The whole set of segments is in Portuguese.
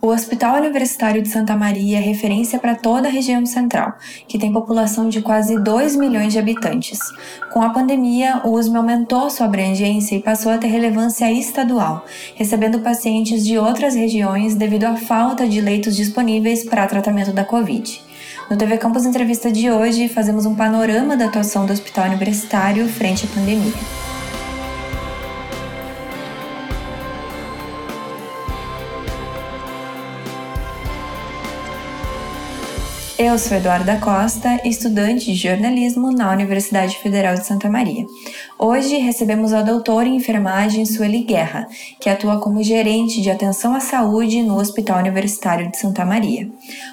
O Hospital Universitário de Santa Maria é referência para toda a região central, que tem população de quase 2 milhões de habitantes. Com a pandemia, o USM aumentou sua abrangência e passou a ter relevância estadual, recebendo pacientes de outras regiões devido à falta de leitos disponíveis para tratamento da Covid. No TV Campus Entrevista de hoje, fazemos um panorama da atuação do Hospital Universitário frente à pandemia. Eu sou Eduarda Costa, estudante de jornalismo na Universidade Federal de Santa Maria. Hoje recebemos a doutora em enfermagem Sueli Guerra, que atua como gerente de atenção à saúde no Hospital Universitário de Santa Maria.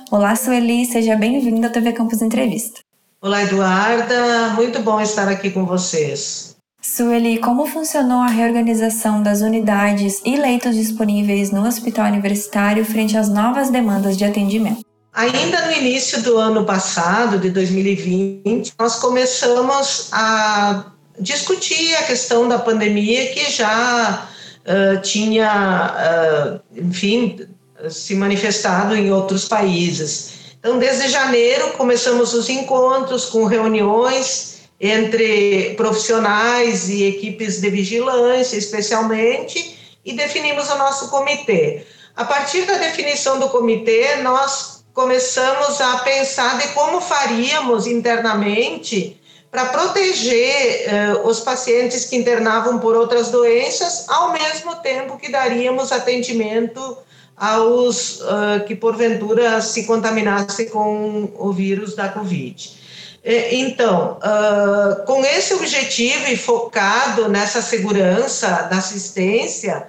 Olá, Sueli, seja bem-vinda ao TV Campus Entrevista. Olá, Eduarda, muito bom estar aqui com vocês. Sueli, como funcionou a reorganização das unidades e leitos disponíveis no Hospital Universitário frente às novas demandas de atendimento? Ainda no início do ano passado, de 2020, nós começamos a discutir a questão da pandemia que já uh, tinha, uh, enfim, se manifestado em outros países. Então, desde janeiro, começamos os encontros com reuniões entre profissionais e equipes de vigilância, especialmente, e definimos o nosso comitê. A partir da definição do comitê, nós começamos a pensar de como faríamos internamente para proteger uh, os pacientes que internavam por outras doenças, ao mesmo tempo que daríamos atendimento aos uh, que porventura se contaminassem com o vírus da Covid. Então, uh, com esse objetivo e focado nessa segurança da assistência,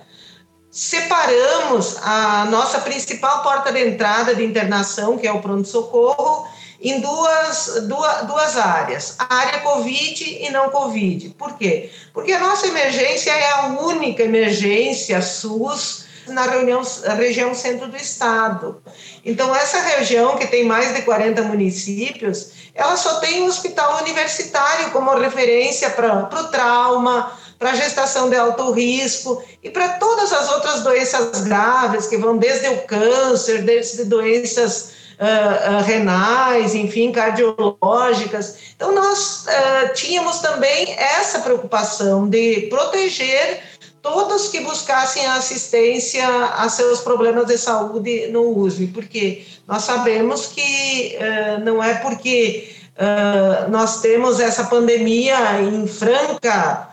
separamos a nossa principal porta de entrada de internação, que é o pronto-socorro, em duas, duas, duas áreas, a área Covid e não Covid. Por quê? Porque a nossa emergência é a única emergência SUS na reunião, região centro do estado. Então, essa região, que tem mais de 40 municípios, ela só tem um hospital universitário como referência para o trauma, para gestação de alto risco e para todas as outras doenças graves, que vão desde o câncer, desde doenças uh, uh, renais, enfim, cardiológicas. Então, nós uh, tínhamos também essa preocupação de proteger todos que buscassem assistência a seus problemas de saúde no USP, porque nós sabemos que não é porque nós temos essa pandemia em franca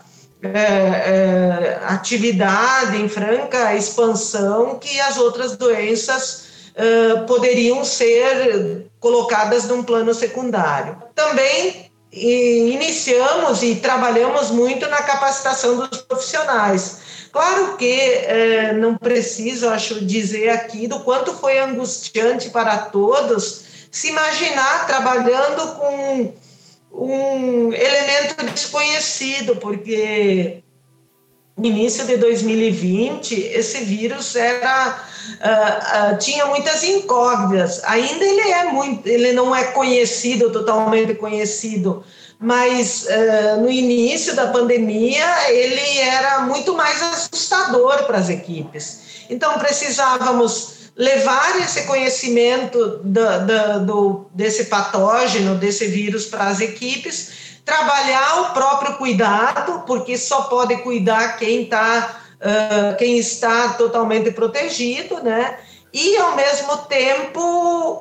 é, é, atividade, em franca expansão, que as outras doenças é, poderiam ser colocadas num plano secundário. Também iniciamos e trabalhamos muito na capacitação dos profissionais. Claro que é, não preciso, acho, dizer aqui do quanto foi angustiante para todos se imaginar trabalhando com um elemento desconhecido, porque no início de 2020 esse vírus era uh, uh, tinha muitas incógnitas. Ainda ele é muito, ele não é conhecido totalmente conhecido, mas uh, no início da pandemia ele era muito mais assustador para as equipes. Então precisávamos levar esse conhecimento do, do, do, desse patógeno, desse vírus para as equipes, trabalhar o próprio cuidado, porque só pode cuidar quem, tá, uh, quem está totalmente protegido, né? E, ao mesmo tempo,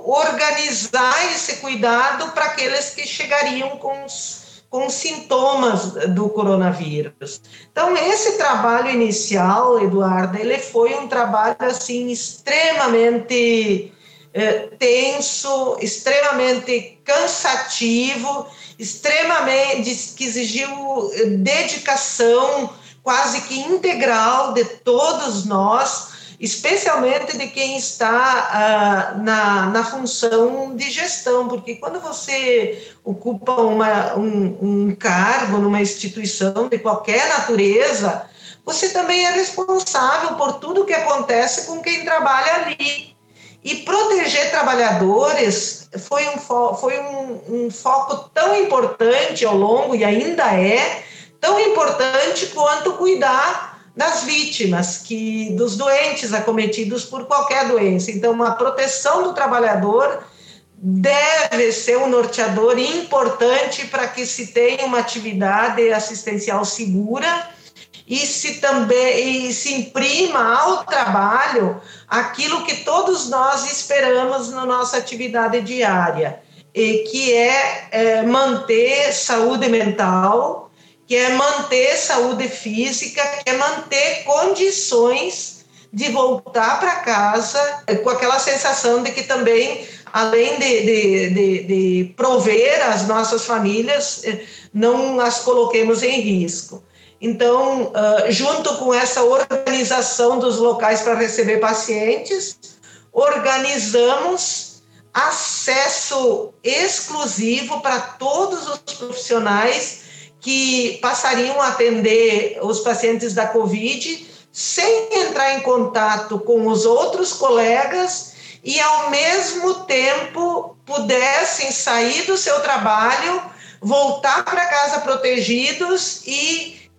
organizar esse cuidado para aqueles que chegariam com os com sintomas do coronavírus. Então, esse trabalho inicial, Eduardo, ele foi um trabalho assim extremamente eh, tenso, extremamente cansativo, extremamente que exigiu eh, dedicação quase que integral de todos nós especialmente de quem está uh, na, na função de gestão, porque quando você ocupa uma, um, um cargo numa instituição de qualquer natureza, você também é responsável por tudo que acontece com quem trabalha ali. E proteger trabalhadores foi um, fo foi um, um foco tão importante ao longo, e ainda é, tão importante quanto cuidar das vítimas, que dos doentes acometidos por qualquer doença. Então, a proteção do trabalhador deve ser um norteador importante para que se tenha uma atividade assistencial segura e se também e se imprima ao trabalho aquilo que todos nós esperamos na nossa atividade diária, e que é, é manter saúde mental, que é manter saúde física, que é manter condições de voltar para casa com aquela sensação de que também, além de, de, de, de prover as nossas famílias, eh, não as coloquemos em risco. Então, uh, junto com essa organização dos locais para receber pacientes, organizamos acesso exclusivo para todos os profissionais que passariam a atender os pacientes da Covid sem entrar em contato com os outros colegas e, ao mesmo tempo, pudessem sair do seu trabalho, voltar para casa protegidos e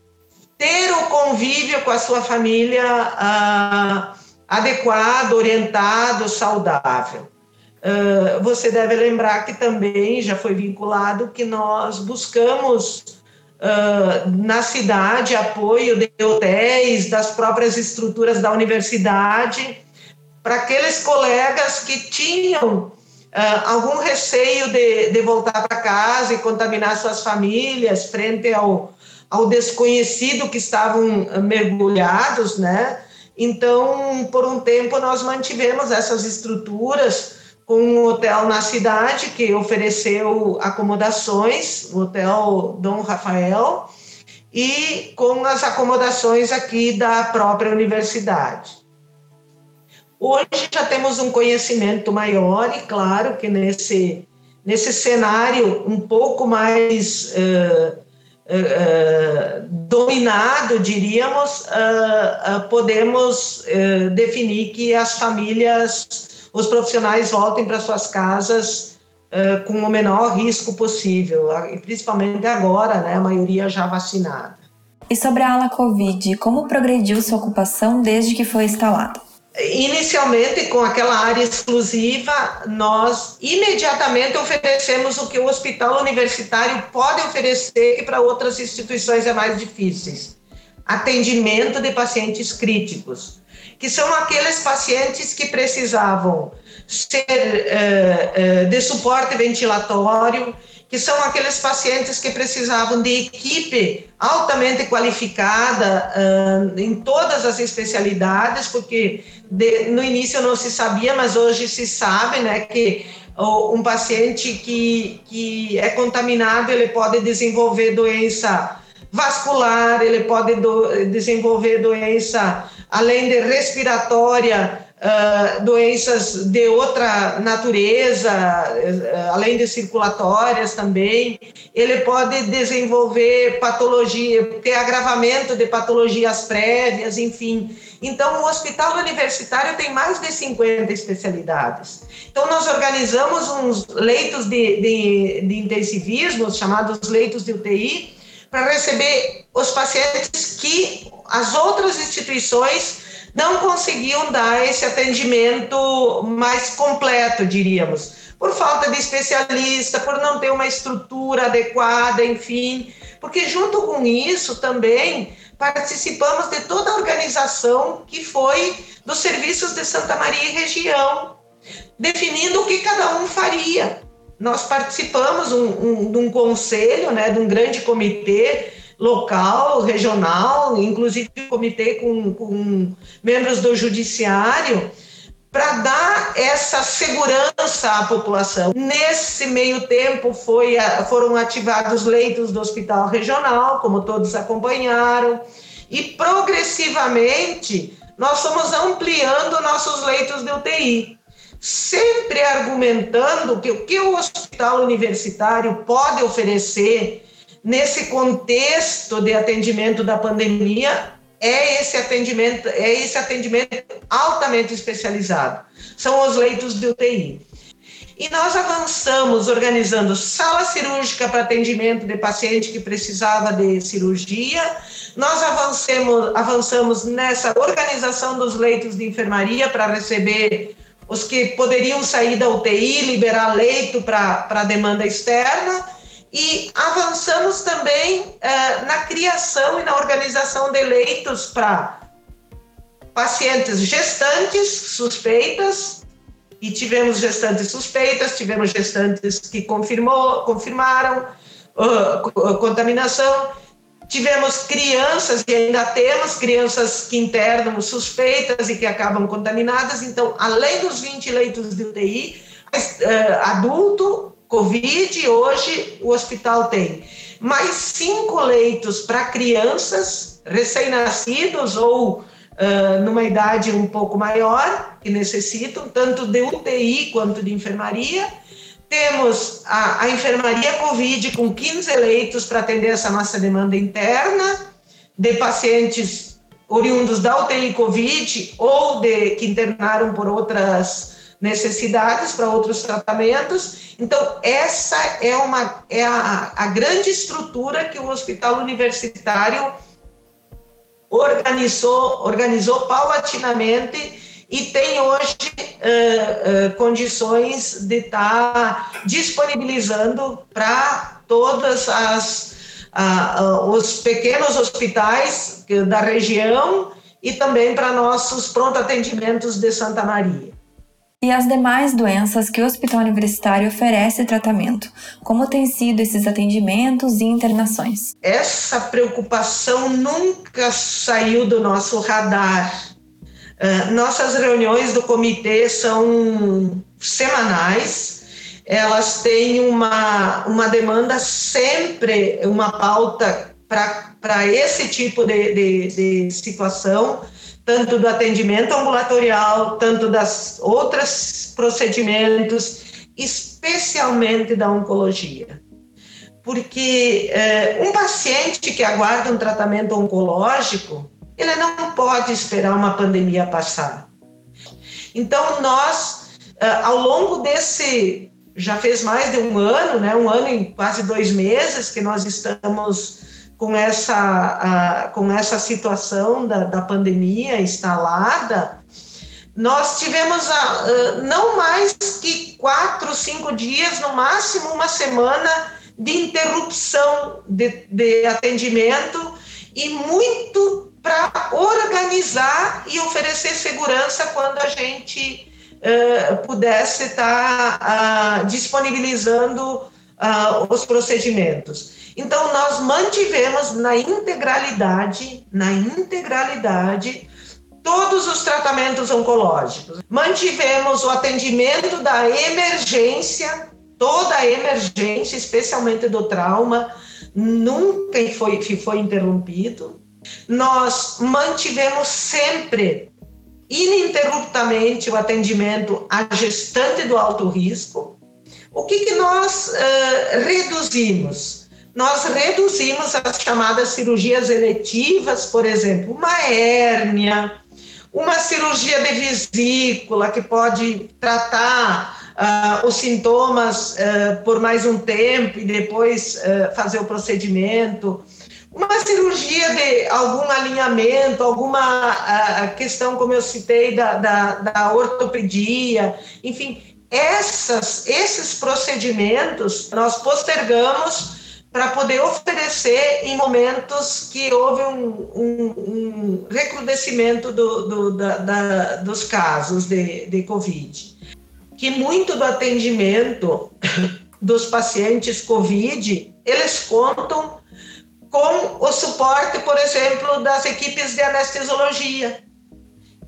ter o convívio com a sua família ah, adequado, orientado, saudável. Uh, você deve lembrar que também já foi vinculado que nós buscamos uh, na cidade apoio de hotéis, das próprias estruturas da universidade, para aqueles colegas que tinham uh, algum receio de, de voltar para casa e contaminar suas famílias frente ao, ao desconhecido que estavam mergulhados, né? Então, por um tempo, nós mantivemos essas estruturas com um hotel na cidade que ofereceu acomodações, o Hotel Dom Rafael, e com as acomodações aqui da própria universidade. Hoje já temos um conhecimento maior e claro que nesse, nesse cenário um pouco mais uh, uh, dominado, diríamos, uh, podemos definir que as famílias, os profissionais voltem para suas casas com o menor risco possível, principalmente agora, né, a maioria já vacinada. E sobre a ala Covid, como progrediu sua ocupação desde que foi instalada? Inicialmente, com aquela área exclusiva, nós imediatamente oferecemos o que o hospital universitário pode oferecer, que para outras instituições é mais difíceis: atendimento de pacientes críticos, que são aqueles pacientes que precisavam ser uh, uh, de suporte ventilatório, que são aqueles pacientes que precisavam de equipe altamente qualificada uh, em todas as especialidades, porque de, no início não se sabia, mas hoje se sabe, né, que um paciente que, que é contaminado, ele pode desenvolver doença vascular, ele pode do, desenvolver doença, além de respiratória, uh, doenças de outra natureza, uh, além de circulatórias também. Ele pode desenvolver patologia, ter agravamento de patologias prévias, enfim. Então, o hospital universitário tem mais de 50 especialidades. Então, nós organizamos uns leitos de, de, de intensivismo, chamados leitos de UTI, para receber os pacientes que as outras instituições não conseguiam dar esse atendimento mais completo, diríamos, por falta de especialista, por não ter uma estrutura adequada, enfim. Porque junto com isso também participamos de toda a organização que foi dos serviços de Santa Maria e região, definindo o que cada um faria. Nós participamos um, um, de um conselho, né, de um grande comitê local, regional, inclusive comitê com, com membros do judiciário, para dar essa segurança à população. Nesse meio tempo foi, foram ativados leitos do hospital regional, como todos acompanharam, e progressivamente nós fomos ampliando nossos leitos de UTI, sempre argumentando que o que o hospital universitário pode oferecer nesse contexto de atendimento da pandemia é esse atendimento, é esse atendimento altamente especializado. São os leitos de UTI. E nós avançamos organizando sala cirúrgica para atendimento de paciente que precisava de cirurgia. Nós avancemos, avançamos nessa organização dos leitos de enfermaria para receber os que poderiam sair da UTI, liberar leito para demanda externa. E avançamos também eh, na criação e na organização de leitos para pacientes gestantes suspeitas, e tivemos gestantes suspeitas, tivemos gestantes que confirmou, confirmaram uh, contaminação, tivemos crianças e ainda temos crianças que internam suspeitas e que acabam contaminadas. Então, além dos 20 leitos de UTI, uh, adulto, Covid, hoje o hospital tem mais cinco leitos para crianças recém-nascidos ou uh, numa idade um pouco maior, que necessitam tanto de UTI quanto de enfermaria. Temos a, a enfermaria Covid com 15 leitos para atender essa nossa demanda interna, de pacientes oriundos da UTI Covid ou de que internaram por outras necessidades para outros tratamentos. Então, essa é, uma, é a, a grande estrutura que o hospital universitário organizou, organizou paulatinamente e tem hoje uh, uh, condições de estar tá disponibilizando para todas as uh, os pequenos hospitais da região e também para nossos pronto atendimentos de Santa Maria e as demais doenças que o Hospital Universitário oferece tratamento. Como têm sido esses atendimentos e internações? Essa preocupação nunca saiu do nosso radar. Uh, nossas reuniões do comitê são semanais, elas têm uma, uma demanda sempre, uma pauta para esse tipo de, de, de situação tanto do atendimento ambulatorial, tanto das outros procedimentos, especialmente da oncologia. Porque é, um paciente que aguarda um tratamento oncológico, ele não pode esperar uma pandemia passar. Então, nós, é, ao longo desse, já fez mais de um ano, né, um ano e quase dois meses que nós estamos com essa, com essa situação da, da pandemia instalada, nós tivemos a, não mais que quatro, cinco dias, no máximo uma semana de interrupção de, de atendimento e muito para organizar e oferecer segurança quando a gente uh, pudesse estar tá, uh, disponibilizando uh, os procedimentos. Então, nós mantivemos na integralidade, na integralidade, todos os tratamentos oncológicos. Mantivemos o atendimento da emergência, toda a emergência, especialmente do trauma, nunca foi, foi interrompido. Nós mantivemos sempre, ininterruptamente, o atendimento à gestante do alto risco. O que, que nós uh, reduzimos? nós reduzimos as chamadas cirurgias eletivas, por exemplo, uma hérnia, uma cirurgia de vesícula que pode tratar uh, os sintomas uh, por mais um tempo e depois uh, fazer o procedimento, uma cirurgia de algum alinhamento, alguma questão, como eu citei, da, da, da ortopedia, enfim, essas, esses procedimentos nós postergamos para poder oferecer em momentos que houve um, um, um recrudescimento do, do, da, da, dos casos de, de Covid. Que muito do atendimento dos pacientes Covid, eles contam com o suporte, por exemplo, das equipes de anestesiologia,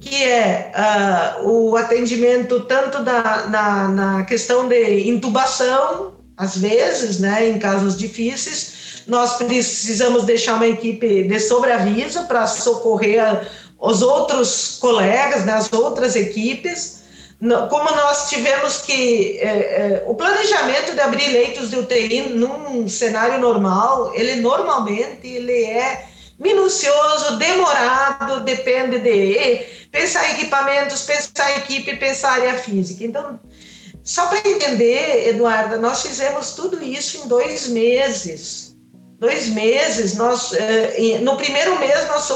que é uh, o atendimento tanto da, na, na questão de intubação, às vezes, né, em casos difíceis, nós precisamos deixar uma equipe de sobreaviso para socorrer os outros colegas, né, as outras equipes. Como nós tivemos que. É, é, o planejamento de abrir leitos de UTI num cenário normal, ele normalmente ele é minucioso, demorado, depende de pensar equipamentos, pensar equipe, pensar área física. Então, Só para entender, Eduarda, nós fizemos tudo isso em dois meses. Dois meses, nós, eh, no primeiro mês, nós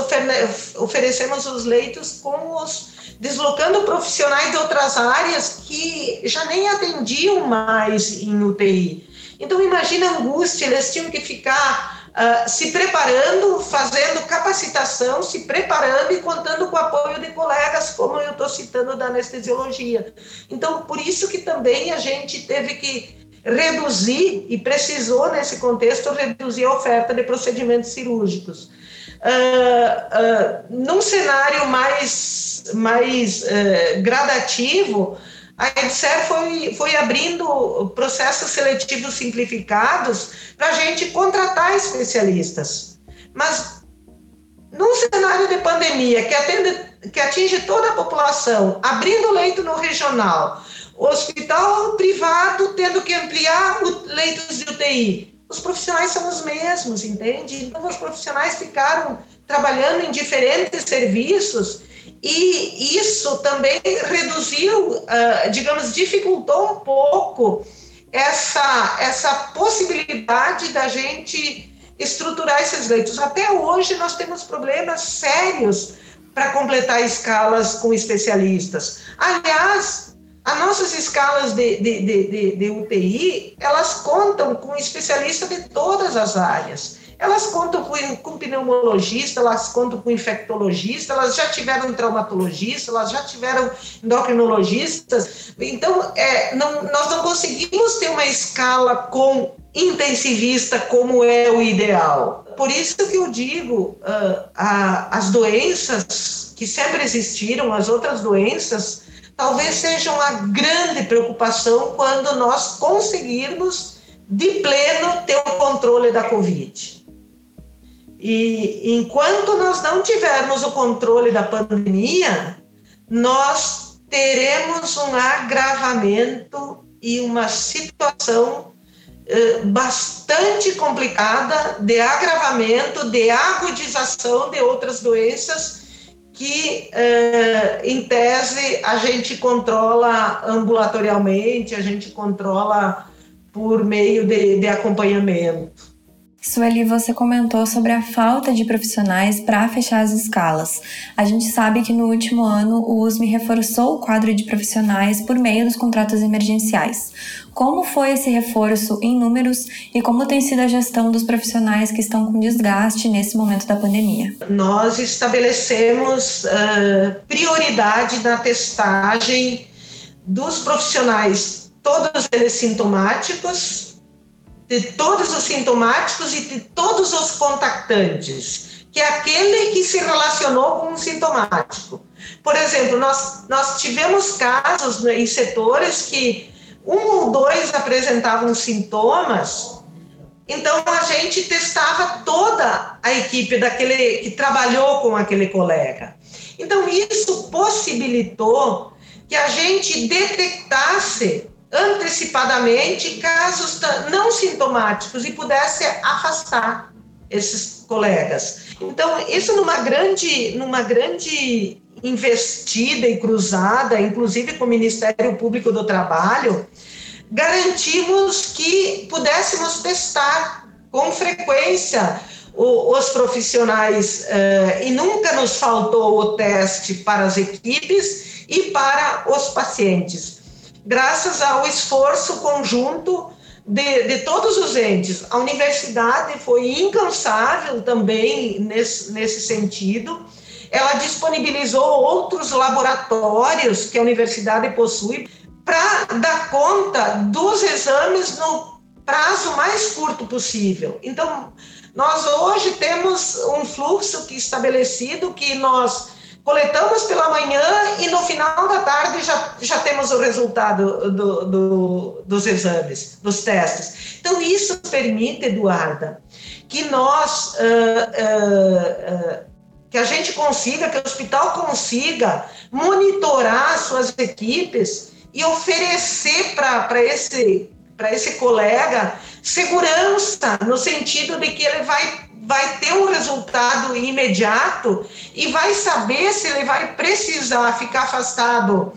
oferecemos os leitos com os deslocando profissionais de outras áreas que já nem atendiam mais em UTI. Então, imagina a angústia, eles tinham que ficar uh, se preparando, fazendo capacitação, se preparando e contando com o apoio de colegas, como eu estou citando da anestesiologia. Então, por isso que também a gente teve que reduzir, e precisou nesse contexto reduzir a oferta de procedimentos cirúrgicos. Uh, num cenário mais, mais uh, gradativo, a EDSER foi, foi abrindo processos seletivos simplificados para a gente contratar especialistas. Mas, num cenário de pandemia que, atende, que atinge toda a população, abrindo leito no regional, hospital privado tendo que ampliar leitos de UTI, os profissionais são os mesmos, entende? Então, os profissionais ficaram trabalhando em diferentes serviços e isso também reduziu, uh, digamos, dificultou um pouco essa, essa possibilidade da gente estruturar esses leitos. Até hoje nós temos problemas sérios para completar escalas com especialistas. Aliás, as nossas escalas de, de, de, de, UTI, elas contam com especialistas de todas as áreas. Elas contam com, com pneumologista, elas contam com infectologista, elas já tiveram traumatologista, elas já tiveram endocrinologistas. Então, é, não, nós não conseguimos ter uma escala com intensivista como é o ideal. Por isso que eu digo, uh, a, as doenças que sempre existiram, as outras doenças, talvez sejam a grande preocupação quando nós conseguirmos de pleno ter o controle da Covid. E enquanto nós não tivermos o controle da pandemia, nós teremos um agravamento e uma situação eh, bastante complicada de agravamento, de agudização de outras doenças que, eh, em tese, a gente controla ambulatorialmente, a gente controla por meio de, de acompanhamento. Sueli, você comentou sobre a falta de profissionais para fechar as escalas. A gente sabe que no último ano o USM reforçou o quadro de profissionais por meio dos contratos emergenciais. Como foi esse reforço em números e como tem sido a gestão dos profissionais que estão com desgaste nesse momento da pandemia? Nós estabelecemos uh, prioridade na testagem dos profissionais, todos eles sintomáticos, de todos os sintomáticos e de todos os contactantes, que é aquele que se relacionou com um sintomático. Por exemplo, nós, nós tivemos casos em setores que um ou dois apresentavam sintomas, então a gente testava toda a equipe daquele que trabalhou com aquele colega. Então isso possibilitou que a gente detectasse antecipadamente casos não sintomáticos e pudesse afastar esses colegas. Então, isso numa grande, numa grande investida e cruzada, inclusive com o Ministério Público do Trabalho, garantimos que pudéssemos testar com frequência os profissionais uh, e nunca nos faltou o teste para as equipes e para os pacientes graças ao esforço conjunto de, de, todos os entes. A universidade foi incansável também nesse, nesse sentido. Ela disponibilizou outros laboratórios que a universidade possui para dar conta dos exames no prazo mais curto possível. Então, nós hoje temos um fluxo que estabelecido que nós coletamos pela manhã e no final da tarde já, já temos o resultado do, do, dos exames, dos testes. Então, isso permite, Eduarda, que nós, uh, uh, uh, que a gente consiga, que o hospital consiga monitorar suas equipes e oferecer para esse, esse colega segurança, no sentido de que ele vai vai ter um resultado imediato e vai saber se ele vai precisar ficar afastado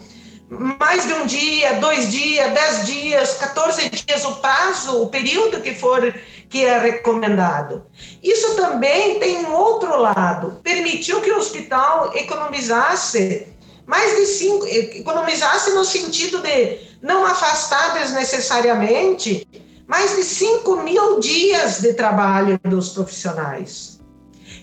mais de um dia, dois dias, dez dias, 14 dias, o prazo, o período que for que é recomendado. Isso também tem um outro lado, permitiu que o hospital economizasse mais de cinco, economizasse no sentido de não afastar desnecessariamente mais de 5 mil dias de trabalho dos profissionais.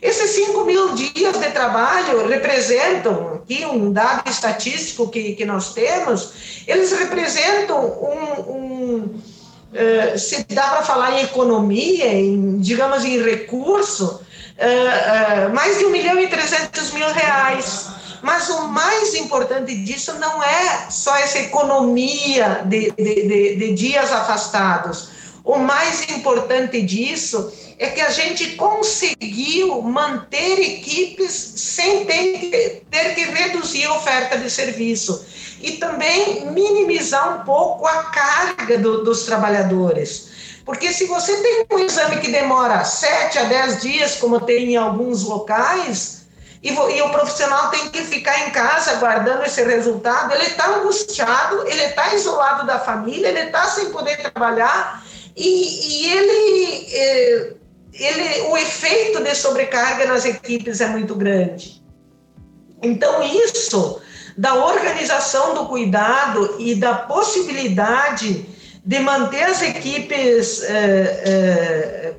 Esses 5 mil dias de trabalho representam, aqui um dado estatístico que, que nós temos, eles representam um, um uh, se dá para falar em economia, em, digamos, em recurso, uh, uh, mais de 1 milhão e 300 mil reais. Mas o mais importante disso não é só essa economia de, de, de, de dias afastados. O mais importante disso é que a gente conseguiu manter equipes sem ter que, ter que reduzir a oferta de serviço e também minimizar um pouco a carga do, dos trabalhadores. Porque se você tem um exame que demora 7 a 10 dias, como tem em alguns locais, e, e, o profissional tem que ficar em casa guardando esse resultado, ele está angustiado, ele está isolado da família, ele está sem poder trabalhar e, e ele, eh, ele, o efeito de sobrecarga nas equipes é muito grande. Então, isso da organização do cuidado e da possibilidade de manter as equipes eh, eh,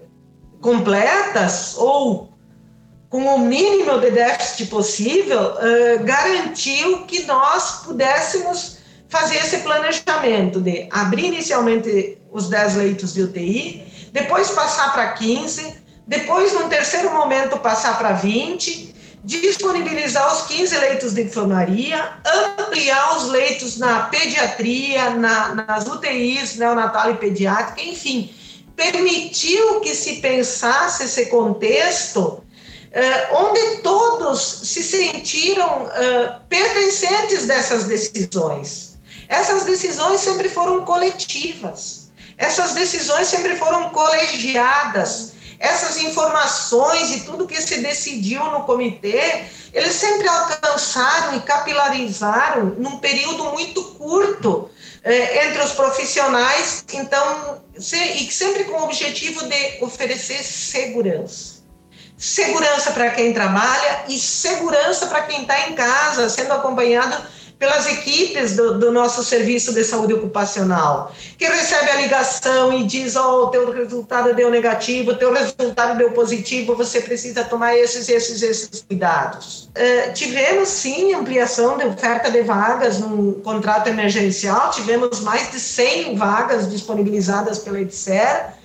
completas ou com o mínimo de déficit possível, garantiu que nós pudéssemos fazer esse planejamento de abrir inicialmente os 10 leitos de UTI, depois passar para 15, depois, num terceiro momento, passar para 20, disponibilizar os 15 leitos de enfermaria, ampliar os leitos na pediatria, na, nas UTIs neonatal e pediátrica, enfim, permitiu que se pensasse esse contexto eh, onde todos se sentiram eh, pertencentes dessas decisões. Essas decisões sempre foram coletivas, essas decisões sempre foram colegiadas, essas informações e tudo que se decidiu no comitê, eles sempre alcançaram e capilarizaram num período muito curto eh, entre os profissionais, então, se, e sempre com o objetivo de oferecer segurança. Segurança para quem trabalha e segurança para quem está em casa, sendo acompanhado pelas equipes do, do, nosso serviço de saúde ocupacional, que recebe a ligação e diz: Ó, oh, teu resultado deu negativo, teu resultado deu positivo, você precisa tomar esses, esses, esses cuidados. Uh, tivemos sim ampliação de oferta de vagas no contrato emergencial, tivemos mais de 100 vagas disponibilizadas pela EDSER,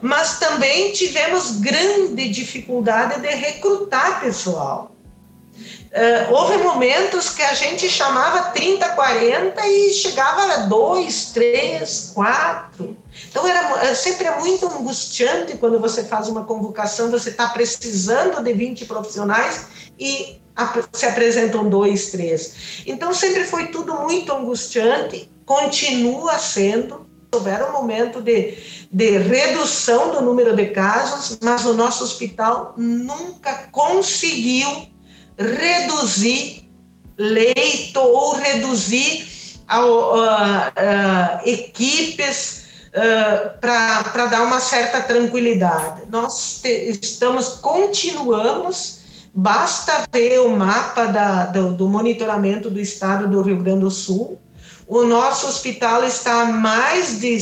mas também tivemos grande dificuldade de recrutar pessoal. Uh, houve momentos que a gente chamava 30, 40 e chegava a 2, 3, 4. Então era, eh, sempre é muito angustiante quando você faz uma convocação, você está precisando de 20 profissionais e se apresentam dois, três. Então sempre foi tudo muito angustiante, continua sendo. Houver um momento de, de redução do número de casos, mas o nosso hospital nunca conseguiu reduzir leito ou reduzir a, a, a equipes uh, para dar uma certa tranquilidade. Nós te, estamos, continuamos, basta ver o mapa da, do, do monitoramento do estado do Rio Grande do Sul, o nosso hospital está há mais de,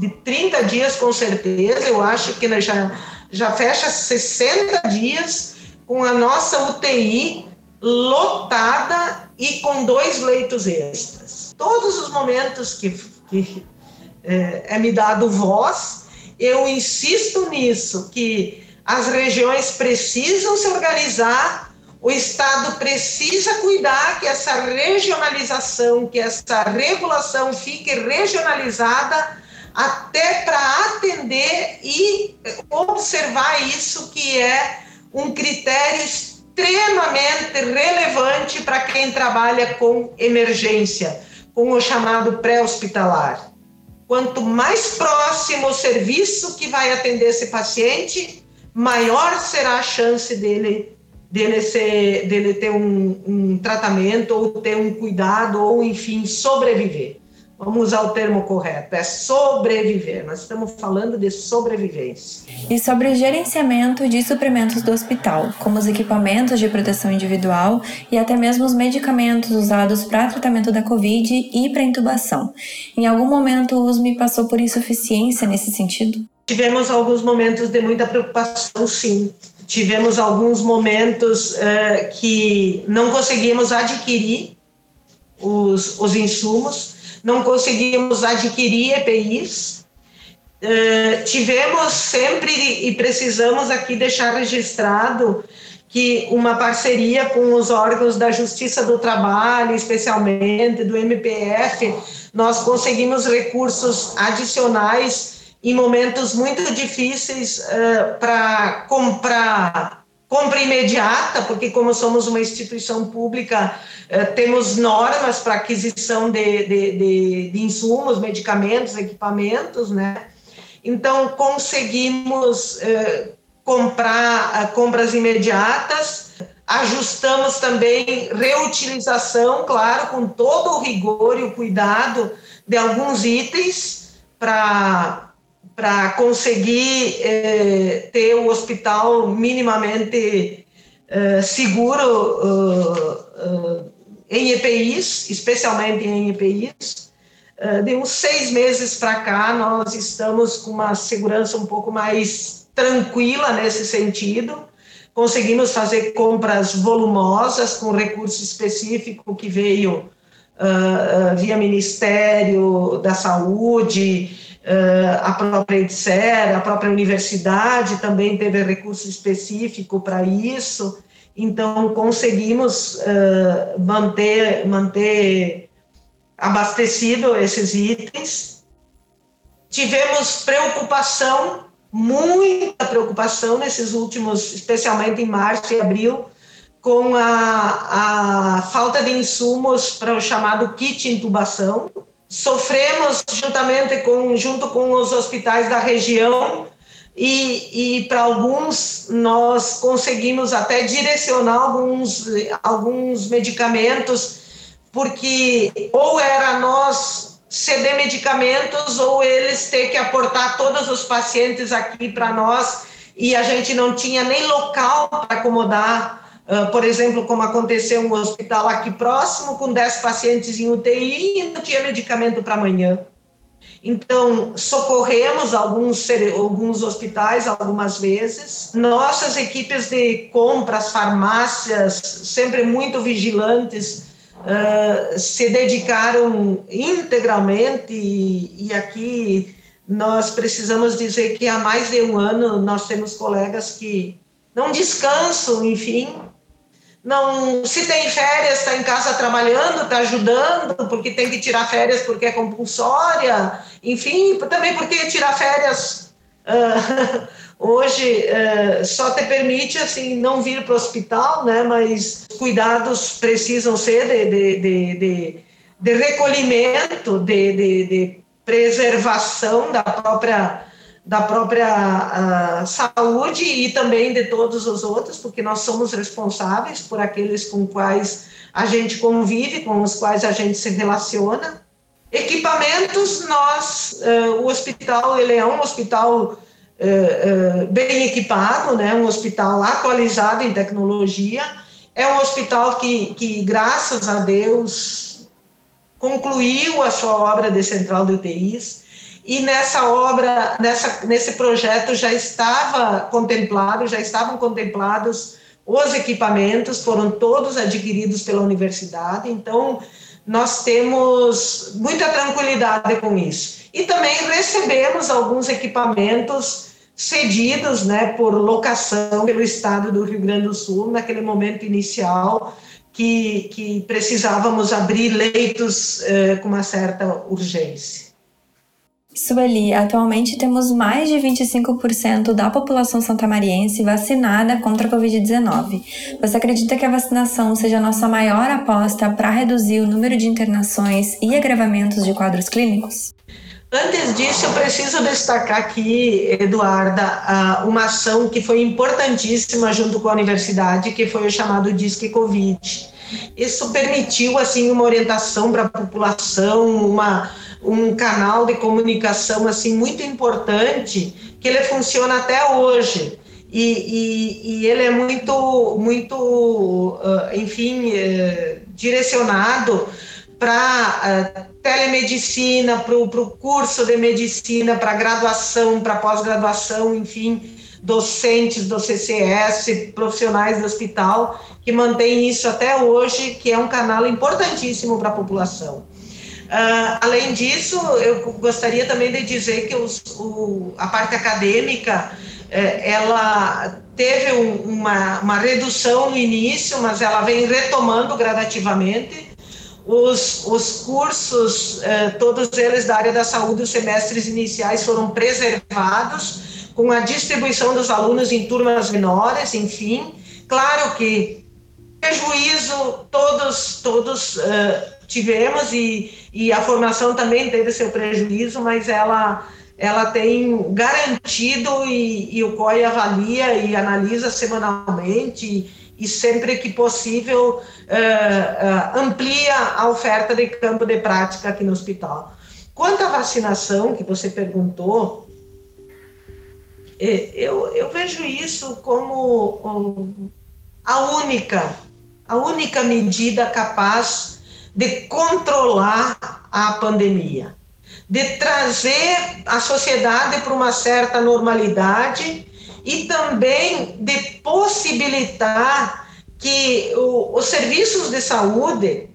de 30 dias, com certeza. Eu acho que já, já fecha 60 dias com a nossa UTI lotada e com dois leitos extras. Todos os momentos que, que é, é me dado voz, eu insisto nisso, que as regiões precisam se organizar, o Estado precisa cuidar que essa regionalização, que essa regulação fique regionalizada até para atender e observar isso que é um critério extremamente relevante para quem trabalha com emergência, com o chamado pré-hospitalar. Quanto mais próximo o serviço que vai atender esse paciente, maior será a chance dele dele, ser, dele ter um, um tratamento ou ter um cuidado ou, enfim, sobreviver. Vamos usar o termo correto, é sobreviver. Nós estamos falando de sobrevivência. E sobre o gerenciamento de suprimentos do hospital, como os equipamentos de proteção individual e até mesmo os medicamentos usados para tratamento da Covid e para intubação. Em algum momento o USME passou por insuficiência nesse sentido? Tivemos alguns momentos de muita preocupação, sim. Tivemos alguns momentos uh, que não conseguimos adquirir os, os insumos não conseguimos adquirir EPIs. Uh, tivemos sempre e precisamos aqui deixar registrado que uma parceria com os órgãos da Justiça do Trabalho, especialmente do MPF, nós conseguimos recursos adicionais em momentos muito difíceis uh, para comprar compra imediata, porque como somos uma instituição pública, eh, temos normas para aquisição de, de, de, de, insumos, medicamentos, equipamentos, né? Então, conseguimos eh, comprar eh, compras imediatas, ajustamos também reutilização, claro, com todo o rigor e o cuidado de alguns itens para para conseguir eh, ter o hospital minimamente eh, seguro uh, em EPIs, especialmente em EPIs. de uns seis meses para cá, nós estamos com uma segurança um pouco mais tranquila nesse sentido. Conseguimos fazer compras volumosas com recurso específico que veio via Ministério da Saúde, Uh, a própria EDSER, a própria universidade também teve recurso específico para isso, então conseguimos uh, manter, manter abastecido esses itens. Tivemos preocupação, muita preocupação nesses últimos, especialmente em março e abril, com a, a falta de insumos para o chamado kit intubação, sofremos juntamente com, junto com os hospitais da região e, e para alguns nós conseguimos até direcionar alguns, alguns medicamentos, porque ou era nós ceder medicamentos ou eles ter que aportar todos os pacientes aqui para nós e a gente não tinha nem local para acomodar Uh, por exemplo, como aconteceu um hospital aqui próximo, com 10 pacientes em UTI e não tinha medicamento para amanhã. Então, socorremos alguns, alguns hospitais algumas vezes. Nossas equipes de compras, farmácias, sempre muito vigilantes, uh, se dedicaram integralmente. E, e aqui nós precisamos dizer que há mais de um ano nós temos colegas que não descansam, enfim, não se tem férias, está em casa trabalhando, está ajudando, porque tem que tirar férias porque é compulsória, enfim, também porque tirar férias uh, hoje uh, só te permite assim não vir para o hospital, né? Mas cuidados precisam ser de, de, de, de, de recolhimento, de, de, de preservação da própria da própria uh, saúde e também de todos os outros, porque nós somos responsáveis por aqueles com quais a gente convive, com os quais a gente se relaciona. Equipamentos, nós, uh, o hospital, ele é um hospital uh, bem equipado, né, um hospital atualizado em tecnologia, é um hospital que, que graças a Deus, concluiu a sua obra de central de UTIs, e nessa obra, nessa, nesse projeto já estava contemplado, já estavam contemplados os equipamentos, foram todos adquiridos pela universidade, então nós temos muita tranquilidade com isso. E também recebemos alguns equipamentos cedidos né, por locação pelo Estado do Rio Grande do Sul, naquele momento inicial, que, que precisávamos abrir leitos eh, com uma certa urgência. Sueli, atualmente temos mais de 25% da população santamariense vacinada contra a Covid-19. Você acredita que a vacinação seja a nossa maior aposta para reduzir o número de internações e agravamentos de quadros clínicos? Antes disso, eu preciso destacar aqui, Eduarda, uma ação que foi importantíssima junto com a universidade, que foi o chamado Disque Covid. Isso permitiu assim uma orientação para a população, uma, um canal de comunicação assim muito importante, que ele funciona até hoje. E, e, e ele é muito, muito, enfim, eh, direcionado para uh, telemedicina, para o curso de medicina, para graduação, para pós-graduação, enfim, docentes do CCS, profissionais do hospital, que mantém isso até hoje, que é um canal importantíssimo para a população. Uh, além disso, eu gostaria também de dizer que os, o, a parte acadêmica, eh, ela teve um, uma, uma redução no início, mas ela vem retomando gradativamente, os, os cursos, eh, todos eles da área da saúde, os semestres iniciais foram preservados, com a distribuição dos alunos em turmas menores, enfim. Claro que prejuízo todos, todos eh, tivemos e, e a formação também teve seu prejuízo, mas ela ela tem garantido e, e o COI avalia e analisa semanalmente e sempre que possível uh, uh, amplia a oferta de campo de prática aqui no hospital. Quanto à vacinação que você perguntou, eu, eu vejo isso como a única, a única medida capaz de controlar a pandemia, de trazer a sociedade para uma certa normalidade e também de possibilitar que o, os serviços de saúde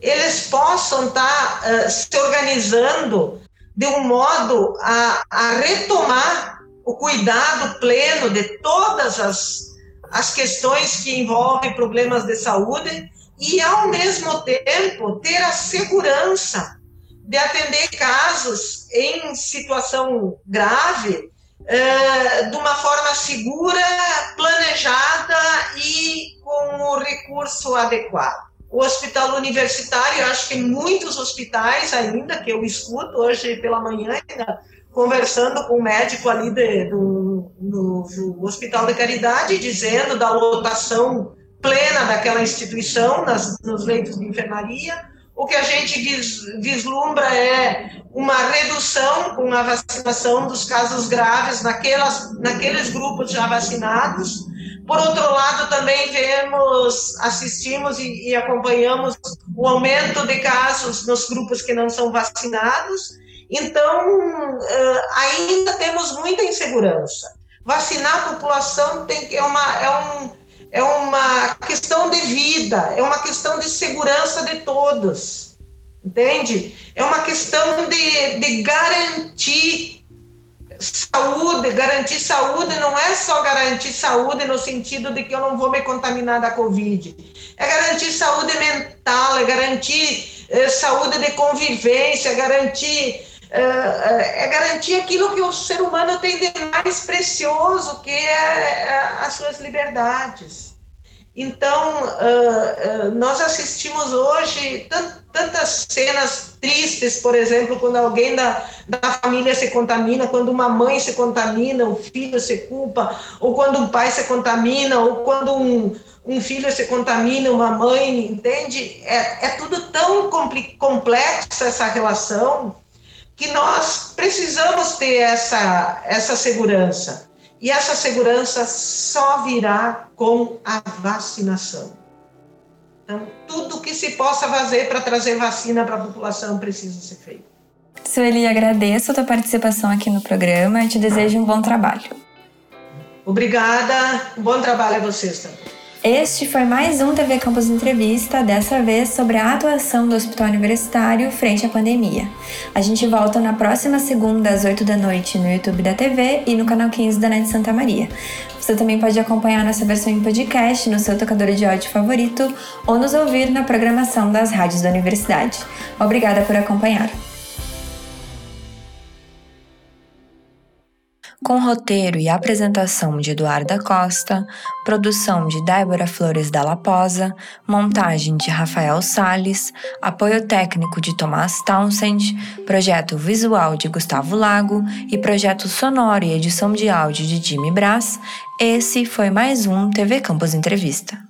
eles possam estar tá, uh, se organizando de um modo a, a, retomar o cuidado pleno de todas as, as questões que envolvem problemas de saúde e, ao mesmo tempo, ter a segurança de atender casos em situação grave é, de uma forma segura, planejada e com o recurso adequado. O hospital universitário, acho que muitos hospitais ainda, que eu escuto hoje pela manhã, ainda, conversando com o um médico ali de, do, do Hospital de Caridade, dizendo da lotação plena daquela instituição nas, nos leitos de enfermaria, o que a gente vislumbra é uma redução com a vacinação dos casos graves naquelas, naqueles grupos já vacinados. Por outro lado, também vemos, assistimos e, e acompanhamos o aumento de casos nos grupos que não são vacinados. Então, ainda temos muita insegurança. Vacinar a população tem é uma é um é uma questão de vida, é uma questão de segurança de todos, entende? É uma questão de, de garantir saúde, garantir saúde não é só garantir saúde no sentido de que eu não vou me contaminar da Covid, é garantir saúde mental, é garantir é, saúde de convivência, é garantir é, é, é, garantir aquilo que o ser humano tem de mais precioso, que é, é as suas liberdades. Então, uh, nós assistimos hoje tantas cenas tristes, por exemplo, quando alguém da, da família se contamina, quando uma mãe se contamina, o filho se culpa, ou quando um pai se contamina, ou quando um, um filho se contamina, uma mãe, entende? É, é tudo tão complexo essa relação que nós precisamos ter essa, essa segurança. E essa segurança só virá com a vacinação. Então, tudo que se possa fazer para trazer vacina para a população precisa ser feito. Sueli, agradeço a tua participação aqui no programa e te desejo um bom trabalho. Obrigada, um bom trabalho a vocês também. Este foi mais um TV Campus Entrevista, dessa vez sobre a atuação do Hospital Universitário frente à pandemia. A gente volta na próxima segunda, às 8 da noite, no YouTube da TV e no canal 15 da NET Santa Maria. Você também pode acompanhar nossa versão em podcast no seu tocador de áudio favorito ou nos ouvir na programação das rádios da universidade. Obrigada por acompanhar. Com roteiro e apresentação de Eduarda Costa, produção de Débora Flores da Laposa, montagem de Rafael Sales, apoio técnico de Tomás Townsend, projeto visual de Gustavo Lago e projeto sonoro e edição de áudio de Jimmy Brás, esse foi mais um TV Campus Entrevista.